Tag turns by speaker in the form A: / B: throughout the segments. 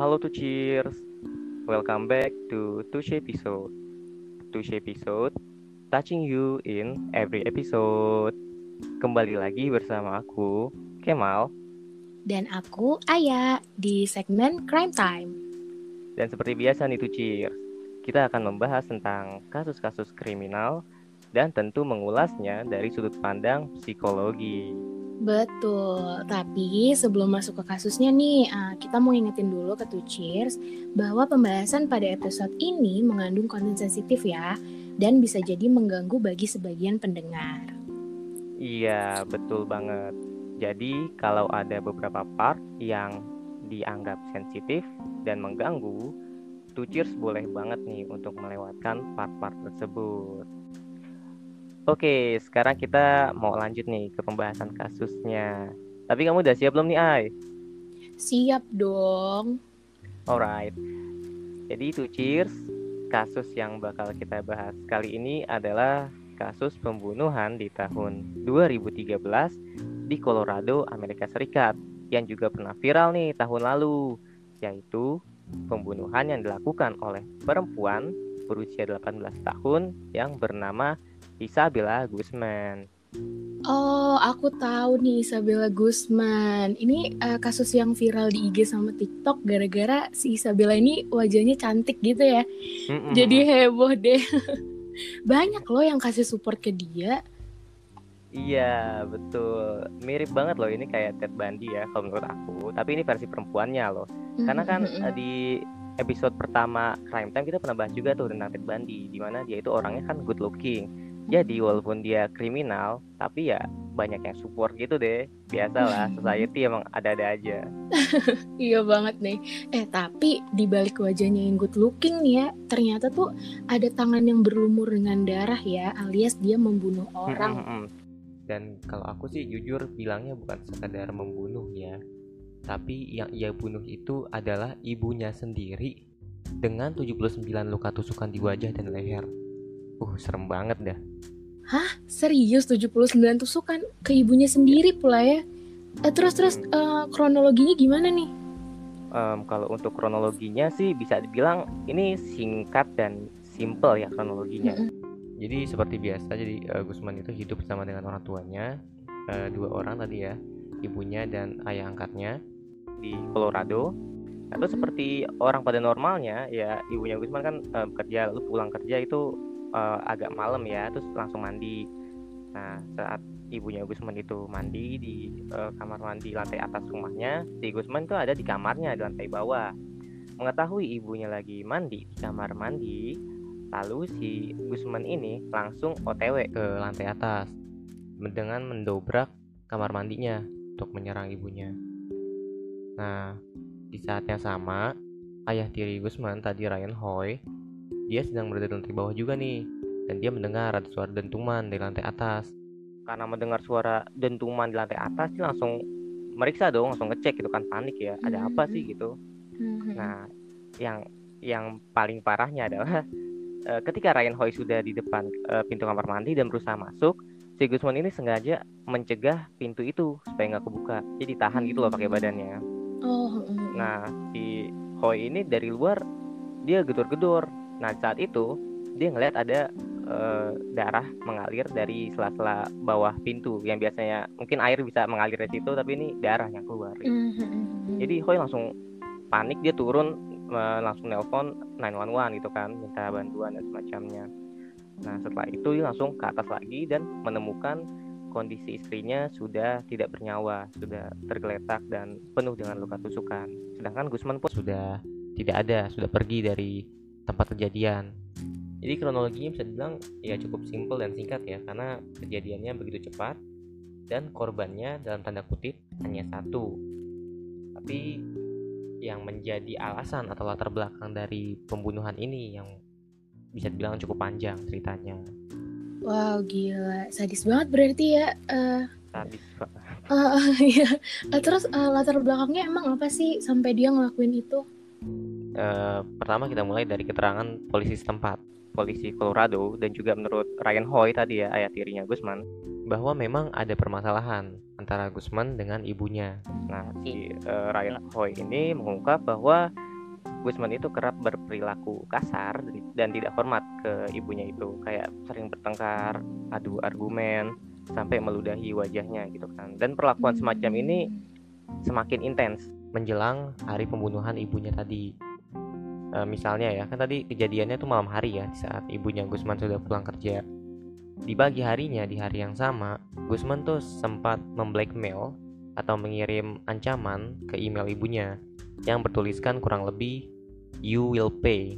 A: Halo to cheers. Welcome back to Touche episode. Touche episode touching you in every episode. Kembali lagi bersama aku Kemal
B: Dan aku Aya di segmen Crime Time.
A: dan seperti biasa nih to cheers. Kita akan membahas tentang kasus-kasus kriminal dan tentu mengulasnya dari sudut pandang psikologi.
B: Betul, tapi sebelum masuk ke kasusnya nih, ah, kita mau ingetin dulu ke Two Cheers bahwa pembahasan pada episode ini mengandung konten sensitif ya, dan bisa jadi mengganggu bagi sebagian pendengar.
A: Iya, betul banget. Jadi, kalau ada beberapa part yang dianggap sensitif dan mengganggu, two cheers boleh banget nih untuk melewatkan part-part tersebut. Oke, sekarang kita mau lanjut nih ke pembahasan kasusnya. Tapi kamu udah siap belum nih, Ai?
B: Siap dong.
A: Alright. Jadi two cheers, kasus yang bakal kita bahas kali ini adalah kasus pembunuhan di tahun 2013 di Colorado, Amerika Serikat yang juga pernah viral nih tahun lalu, yaitu pembunuhan yang dilakukan oleh perempuan berusia 18 tahun yang bernama Isabella Guzman.
B: Oh, aku tahu nih Isabella Guzman. Ini eh, kasus yang viral di IG sama TikTok gara-gara si Isabella ini wajahnya cantik gitu ya.
A: Mm-mm.
B: Jadi heboh deh. Banyak loh yang kasih support ke dia.
A: Iya, betul. Mirip banget loh ini kayak Ted Bundy ya kalau menurut aku. Tapi ini versi perempuannya loh. Karena kan eh, di episode pertama Crime Time kita pernah bahas juga tuh tentang Ted Bundy di mana dia itu orangnya kan good looking. Jadi walaupun dia kriminal, tapi ya banyak yang support gitu deh. Biasalah, society emang ada-ada aja.
B: Iya banget nih. Eh tapi di balik wajahnya yang good looking nih ya, ternyata tuh ada tangan yang berlumur dengan darah ya, alias dia membunuh orang.
A: Dan kalau aku sih jujur bilangnya bukan sekadar membunuh ya, tapi yang ia bunuh itu adalah ibunya sendiri dengan 79 luka tusukan di wajah dan leher. Uh, serem banget dah.
B: Serius 79 tusukan ke ibunya sendiri pula ya. Eh, terus terus eh, kronologinya gimana nih?
A: Em, kalau untuk kronologinya sih bisa dibilang ini singkat dan simple ya kronologinya.
B: Mm-mm.
A: Jadi seperti biasa, jadi eh, Gusman itu hidup bersama dengan orang tuanya, eh, dua orang tadi ya, ibunya dan ayah angkatnya di Colorado. Lalu seperti orang pada normalnya, ya ibunya Gusman kan eh, kerja, lalu pulang kerja itu eh, agak malam ya, terus langsung mandi. Nah saat ibunya Gusman itu mandi di eh, kamar mandi lantai atas rumahnya, si Gusman itu ada di kamarnya di lantai bawah. Mengetahui ibunya lagi mandi di kamar mandi, Lalu si Gusman ini langsung OTW ke lantai atas dengan mendobrak kamar mandinya untuk menyerang ibunya. Nah, di saat yang sama, ayah tiri Gusman tadi Ryan Hoy, dia sedang berada di lantai bawah juga nih, dan dia mendengar ada suara dentuman di lantai atas. Karena mendengar suara dentuman di lantai atas, dia langsung meriksa dong, langsung ngecek gitu kan panik ya, ada apa sih gitu.
B: Mhm.
A: Nah, yang yang paling parahnya adalah eh, ketika Ryan Hoy sudah di depan eh, pintu kamar mandi dan berusaha masuk, si Gusman ini sengaja mencegah pintu itu supaya nggak kebuka. Jadi tahan gitu loh pakai badannya.
B: Oh.
A: Nah, si Hoy ini dari luar dia gedor-gedor. Nah, saat itu dia ngeliat ada eh, darah mengalir dari sela-sela bawah pintu yang biasanya mungkin air bisa mengalir dari situ tapi ini darah yang keluar.
B: Mhm.
A: Jadi Hoy langsung panik dia turun eh, langsung nelpon 911 gitu kan minta bantuan dan semacamnya. Nah setelah itu dia langsung ke atas lagi dan menemukan kondisi istrinya sudah tidak bernyawa, sudah tergeletak dan penuh dengan luka tusukan. Sedangkan Gusman pun sudah tidak ada, sudah pergi dari tempat kejadian. Jadi kronologinya bisa dibilang ya cukup simpel dan singkat ya karena kejadiannya begitu cepat dan korbannya dalam tanda kutip hanya satu. Tapi yang menjadi alasan atau latar belakang dari pembunuhan ini yang bisa dibilang cukup panjang ceritanya.
B: Wow, gila. Sadis banget berarti ya. Eh,
A: Sadis, Pak.
B: eh, iya. Eh, terus eh, latar belakangnya emang apa sih sampai dia ngelakuin itu?
A: Eh, pertama kita mulai dari keterangan polisi setempat, polisi Colorado dan juga menurut Ryan Hoy tadi ya ayah tirinya Gusman bahwa memang ada permasalahan antara Gusman dengan ibunya. Nah si eh, Ryan Hoy ini mengungkap bahwa Gusman itu kerap berperilaku kasar dan tidak hormat ke ibunya itu kayak sering bertengkar adu argumen sampai meludahi wajahnya gitu kan. Dan perlakuan semacam ini semakin intens. Menjelang hari pembunuhan ibunya tadi e, misalnya ya kan tadi kejadiannya tuh malam hari ya saat ibunya Gusman sudah pulang kerja. Di pagi harinya di hari yang sama Gusman tuh sempat memblackmail atau mengirim ancaman ke email ibunya yang bertuliskan kurang lebih you will pay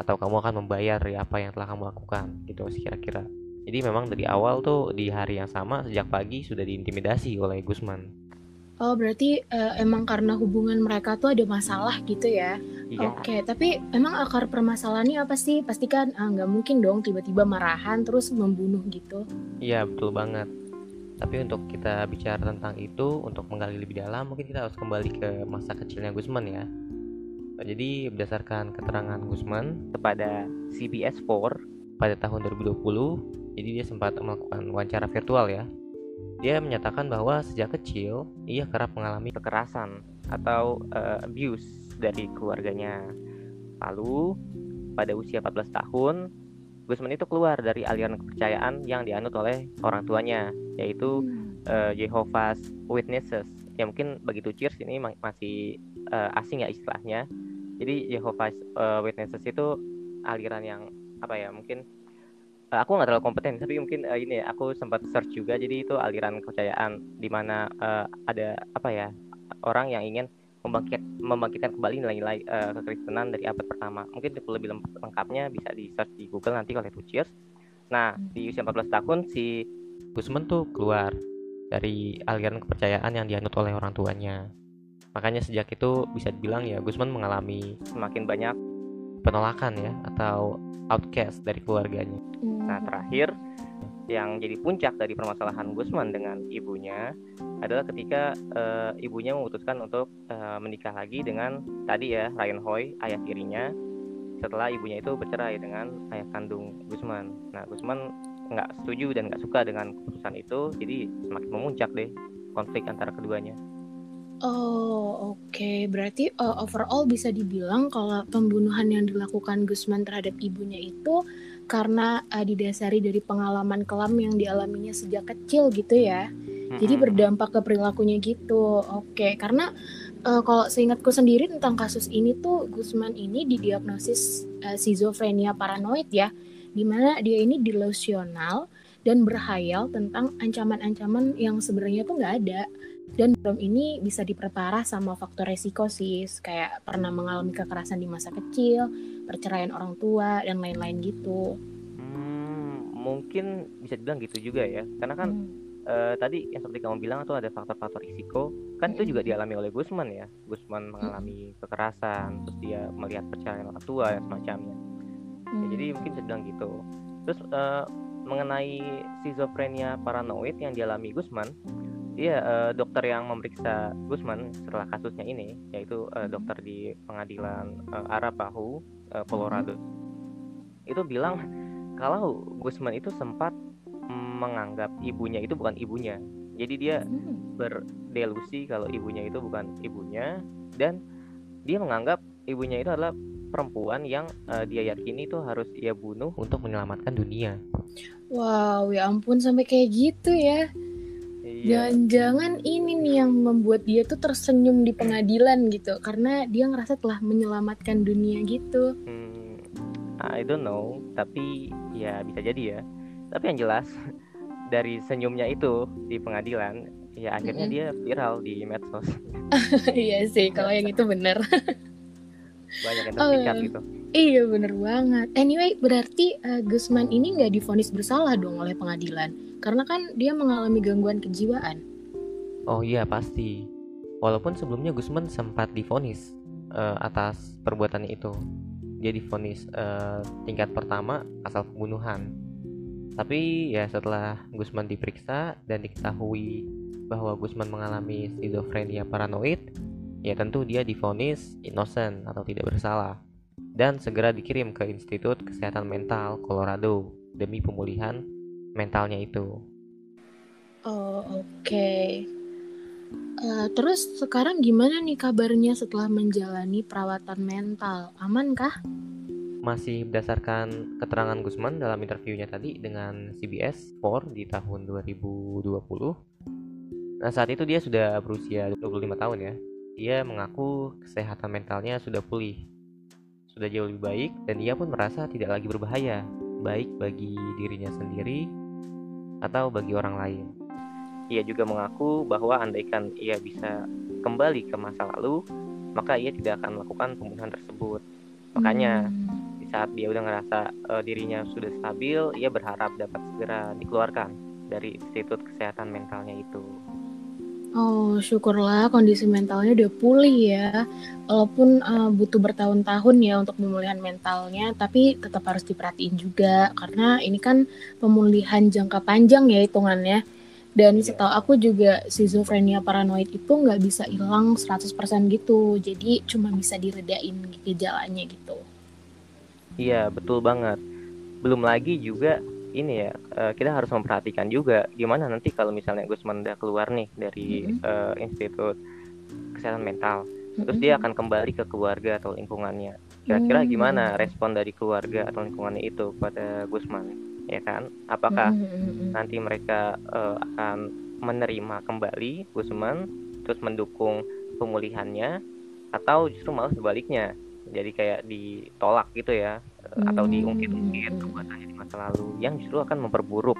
A: atau kamu akan membayar ya apa yang telah kamu lakukan gitu kira-kira. Jadi memang dari awal tuh di hari yang sama sejak pagi sudah diintimidasi oleh Gusman
B: Oh berarti uh, emang karena hubungan mereka tuh ada masalah gitu ya? Iya. Oke, okay, tapi emang akar permasalahannya apa sih? Pastikan ah, nggak uh, mungkin dong tiba-tiba marahan terus membunuh gitu.
A: Iya betul banget. Tapi untuk kita bicara tentang itu, untuk menggali lebih dalam, mungkin kita harus kembali ke masa kecilnya Gusman ya. Jadi berdasarkan keterangan Gusman kepada CBS 4 pada tahun 2020, jadi dia sempat melakukan wawancara virtual ya dia menyatakan bahwa sejak kecil ia kerap mengalami kekerasan atau uh, abuse dari keluarganya. Lalu pada usia 14 tahun, Gusman itu keluar dari aliran kepercayaan yang dianut oleh orang tuanya, yaitu uh, Jehovah's Witnesses. Ya mungkin begitu cheers ini masih uh, asing ya istilahnya. Jadi Jehovah's uh, Witnesses itu aliran yang apa ya mungkin uh, aku nggak terlalu kompeten tapi mungkin uh, ini ya, aku sempat search juga jadi itu aliran kepercayaan di mana uh, ada apa ya orang yang ingin membangkit membangkitkan kembali nilai-nilai uh, kekristenan dari abad pertama. Mungkin lebih lengkapnya bisa di search di Google nanti oleh Cheers. Nah di usia 14 tahun si Gusman tuh keluar dari aliran kepercayaan yang dianut oleh orang tuanya. Makanya sejak itu bisa dibilang ya Gusman mengalami semakin banyak penolakan ya atau outcast dari keluarganya. Hmm. Nah terakhir yang jadi puncak dari permasalahan Gusman dengan ibunya adalah ketika uh, ibunya memutuskan untuk uh, menikah lagi dengan tadi ya Ryan Hoy ayah tirinya setelah ibunya itu bercerai dengan ayah kandung Gusman. Nah Gusman nggak setuju dan nggak suka dengan keputusan itu jadi semakin memuncak deh konflik antara keduanya.
B: Oh, oke. Okay. Berarti uh, overall bisa dibilang kalau pembunuhan yang dilakukan Gusman terhadap ibunya itu karena uh, didasari dari pengalaman kelam yang dialaminya sejak kecil gitu ya. Jadi berdampak ke perilakunya gitu. Oke, okay. karena uh, kalau seingatku sendiri tentang kasus ini tuh Gusman ini didiagnosis uh, schizophrenia paranoid ya, di mana dia ini delusional dan berhayal tentang ancaman-ancaman yang sebenarnya tuh nggak ada dan belum ini bisa diperparah sama faktor resiko sih kayak pernah mengalami kekerasan di masa kecil perceraian orang tua dan lain-lain gitu
A: hmm, mungkin bisa dibilang gitu juga ya karena kan hmm. uh, tadi yang seperti kamu bilang tuh ada faktor-faktor risiko kan hmm. itu juga dialami oleh Gusman ya Gusman mengalami hmm. kekerasan terus dia melihat perceraian orang tua dan semacamnya ya, hmm. jadi mungkin bisa dibilang gitu terus uh, mengenai schizophrenia paranoid yang dialami Gusman Iya, uh, dokter yang memeriksa Gusman setelah kasusnya ini, yaitu uh, dokter di pengadilan uh, Arapahu, uh, Colorado, itu bilang kalau Gusman itu sempat menganggap ibunya itu bukan ibunya. Jadi dia hmm. berdelusi kalau ibunya itu bukan ibunya dan dia menganggap ibunya itu adalah perempuan yang uh, dia yakini itu harus ia bunuh untuk menyelamatkan dunia.
B: Wow, ya ampun sampai kayak gitu ya. Iya. Jangan-jangan ini nih yang membuat dia tuh tersenyum di pengadilan gitu karena dia ngerasa telah menyelamatkan dunia gitu. Hmm,
A: I don't know, tapi ya bisa jadi ya. Tapi yang jelas dari senyumnya itu di pengadilan, ya akhirnya mm -hmm. dia viral di medsos.
B: iya sih, kalau yang itu benar.
A: Banyak yang terpikat oh, gitu.
B: Iya bener banget. Anyway, berarti uh, Gusman ini nggak difonis bersalah dong oleh pengadilan karena kan dia mengalami gangguan kejiwaan.
A: Oh iya pasti. Walaupun sebelumnya Gusman sempat difonis uh, atas perbuatannya itu. Dia difonis uh, tingkat pertama asal pembunuhan. Tapi ya setelah Gusman diperiksa dan diketahui bahwa Gusman mengalami skizofrenia paranoid, ya tentu dia difonis innocent atau tidak bersalah dan segera dikirim ke Institut Kesehatan Mental Colorado demi pemulihan mentalnya itu.
B: Oh, oke. Okay. Uh, terus sekarang gimana nih kabarnya setelah menjalani perawatan mental? Aman kah?
A: Masih berdasarkan keterangan Gusman dalam interviewnya tadi dengan CBS 4 di tahun 2020. Nah, saat itu dia sudah berusia 25 tahun ya. Dia mengaku kesehatan mentalnya sudah pulih. Sudah jauh lebih baik dan dia pun merasa tidak lagi berbahaya, baik bagi dirinya sendiri atau bagi orang lain. Ia juga mengaku bahwa andaikan ia bisa kembali ke masa lalu, maka ia tidak akan melakukan pembunuhan tersebut. Makanya hmm saat dia udah ngerasa uh, dirinya sudah stabil, ia berharap dapat segera dikeluarkan dari institut kesehatan mentalnya itu.
B: Oh, syukurlah kondisi mentalnya udah pulih ya. Walaupun uh, butuh bertahun-tahun ya untuk pemulihan mentalnya, tapi tetap harus diperhatiin juga karena ini kan pemulihan jangka panjang ya hitungannya. Dan iya. setahu aku juga schizophrenia paranoid itu nggak bisa hilang 100% gitu. Jadi cuma bisa diredain gejalanya gitu.
A: Iya, betul banget. Belum lagi juga ini ya, uh, kita harus memperhatikan juga gimana nanti kalau misalnya Gusman udah keluar nih dari mm -hmm. uh, Institut Kesehatan Mental, mm -hmm. terus dia akan kembali ke keluarga atau lingkungannya. Kira-kira gimana respon dari keluarga atau lingkungannya itu pada Gusman, ya kan? Apakah mm -hmm. nanti mereka uh, akan menerima kembali Gusman, terus mendukung pemulihannya, atau justru malah sebaliknya, jadi kayak ditolak gitu ya hmm. atau diungkit-ungkit perbuatannya di masa lalu yang justru akan memperburuk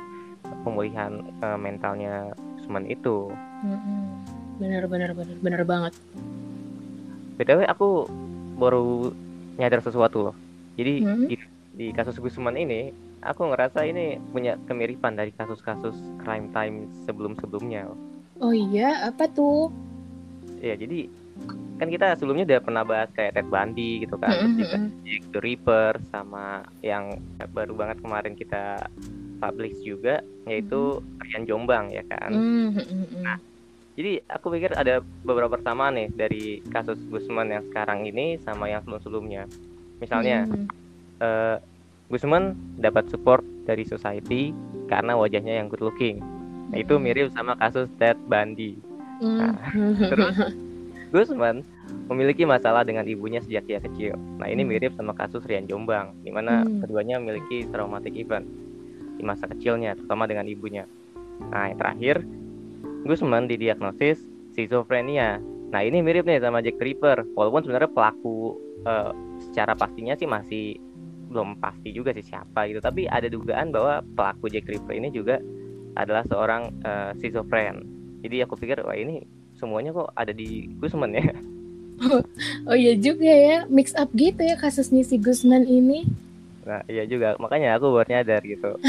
A: pemulihan uh, mentalnya Usman itu.
B: Hmm. Benar benar benar benar banget.
A: btw aku baru nyadar sesuatu loh. Jadi hmm. di, di kasus Gusman ini aku ngerasa ini punya kemiripan dari kasus-kasus crime time sebelum-sebelumnya.
B: Oh iya, apa tuh?
A: Ya, jadi kan kita sebelumnya udah pernah bahas kayak Ted Bundy gitu kan mm -hmm. Jack the Ripper sama yang baru banget kemarin kita publish juga yaitu mm Rian Jombang ya kan? Mm -hmm. nah jadi aku pikir ada beberapa persamaan nih dari kasus Gusman yang sekarang ini sama yang sebelum-sebelumnya. Misalnya mm. -hmm. uh, Gusman dapat support dari society karena wajahnya yang good looking. Nah, itu mirip sama kasus Ted Bundy. Nah, terus Gusman memiliki masalah dengan ibunya sejak dia kecil. Nah ini hmm. mirip sama kasus Rian Jombang, di mana hmm. keduanya memiliki traumatic event di masa kecilnya, terutama dengan ibunya. Nah yang terakhir, Gusman didiagnosis schizophrenia. Nah ini mirip nih sama Jack Ripper, walaupun sebenarnya pelaku uh, secara pastinya sih masih belum pasti juga sih siapa gitu, tapi ada dugaan bahwa pelaku Jack Ripper ini juga adalah seorang uh, schizophren. Jadi aku pikir wah ini semuanya kok ada di Gusman ya?
B: Oh, oh iya juga ya. Mix up gitu ya kasusnya si Gusman ini.
A: Nah iya juga. Makanya aku buat nyadar gitu.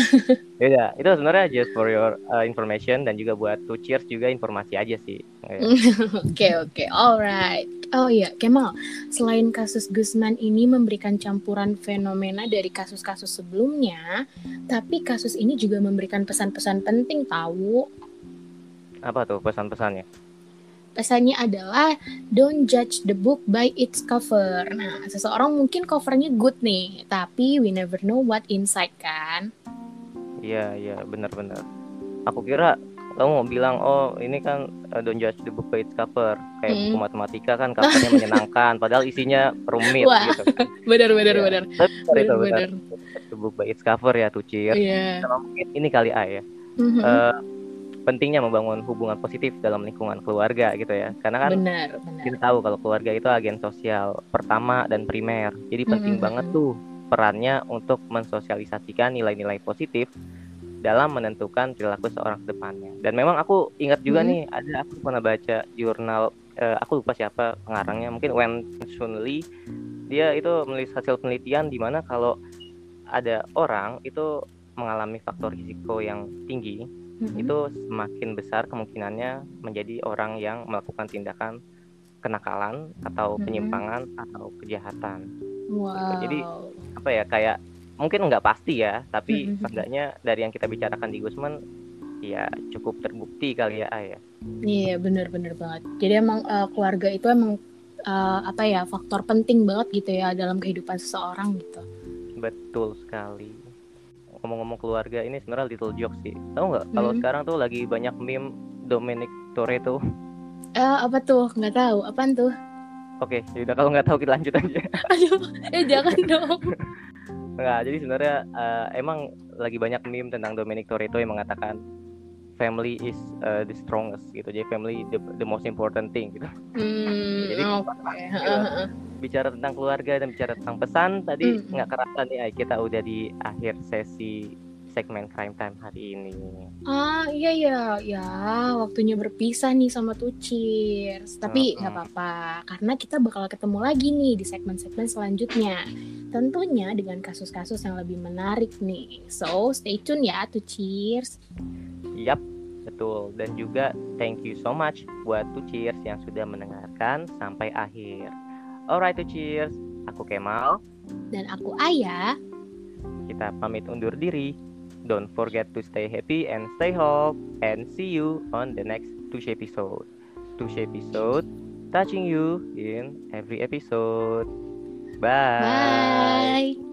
A: Ya itu sebenarnya just for your uh, information dan juga buat to cheers juga informasi aja sih.
B: Oke oke. Alright. Oh iya, Kemal, selain kasus Gusman ini memberikan campuran fenomena dari kasus-kasus sebelumnya, tapi kasus ini juga memberikan pesan-pesan penting tahu.
A: Apa tuh pesan-pesannya?
B: Pesannya adalah don't judge the book by its cover. Nah, seseorang mungkin covernya good nih, tapi we never know what inside kan.
A: Iya, iya, benar-benar. Aku kira kamu mau bilang oh ini kan uh, don't judge the book by its cover kayak hmm. buku matematika kan covernya menyenangkan padahal isinya rumit Wah, gitu kan
B: benar benar ya. benar
A: benar benar the book by its cover ya tuh Cir yeah. ini kali A ya mm-hmm. uh, pentingnya membangun hubungan positif dalam lingkungan keluarga gitu ya karena kan benar, benar. kita tahu kalau keluarga itu agen sosial pertama dan primer jadi penting mm -hmm. banget tuh perannya untuk mensosialisasikan nilai-nilai positif dalam menentukan perilaku seorang ke depannya dan memang aku ingat juga mm -hmm. nih ada aku pernah baca jurnal uh, aku lupa siapa pengarangnya mungkin Wen Shun Lee dia itu menulis hasil penelitian di mana kalau ada orang itu mengalami faktor risiko yang tinggi hmm itu semakin besar kemungkinannya menjadi orang yang melakukan tindakan kenakalan atau mm-hmm. penyimpangan atau kejahatan.
B: Wow. Gitu.
A: Jadi apa ya kayak mungkin nggak pasti ya, tapi mm-hmm. seenggaknya dari yang kita bicarakan di Gusman ya cukup terbukti kali ya ya.
B: Iya benar-benar banget. Jadi emang uh, keluarga itu emang uh, apa ya faktor penting banget gitu ya dalam kehidupan seseorang gitu.
A: Betul sekali ngomong-ngomong keluarga ini sebenarnya little joke sih tahu nggak kalau hmm. sekarang tuh lagi banyak meme Dominic Toretto
B: Eh, apa tuh? Nggak tahu. Apaan tuh?
A: Oke, yaudah kalau nggak tahu kita lanjut aja.
B: Aduh, eh jangan dong.
A: Nggak, jadi sebenarnya uh, emang lagi banyak meme tentang Dominic Toretto yang mengatakan family is uh, the strongest gitu. Jadi family the, the most important thing gitu.
B: Hmm,
A: Jadi
B: okay.
A: bicara tentang keluarga dan bicara tentang pesan tadi nggak mm. kerasa nih kita udah di akhir sesi segmen crime time hari ini.
B: Ah iya ya ya waktunya berpisah nih sama Tucirs. Tapi nggak uh -uh. apa-apa karena kita bakal ketemu lagi nih di segmen-segmen selanjutnya. Tentunya dengan kasus-kasus yang lebih menarik nih. So stay tune ya Tucirs.
A: Yap, betul. Dan juga thank you so much buat Tucirs yang sudah mendengarkan sampai akhir. Alright Tucirs, aku Kemal.
B: Dan aku Ayah.
A: Kita pamit undur diri. Don't forget to stay happy and stay hope and see you on the next Tush episode. Tush episode touching you in every episode. Bye.
B: Bye.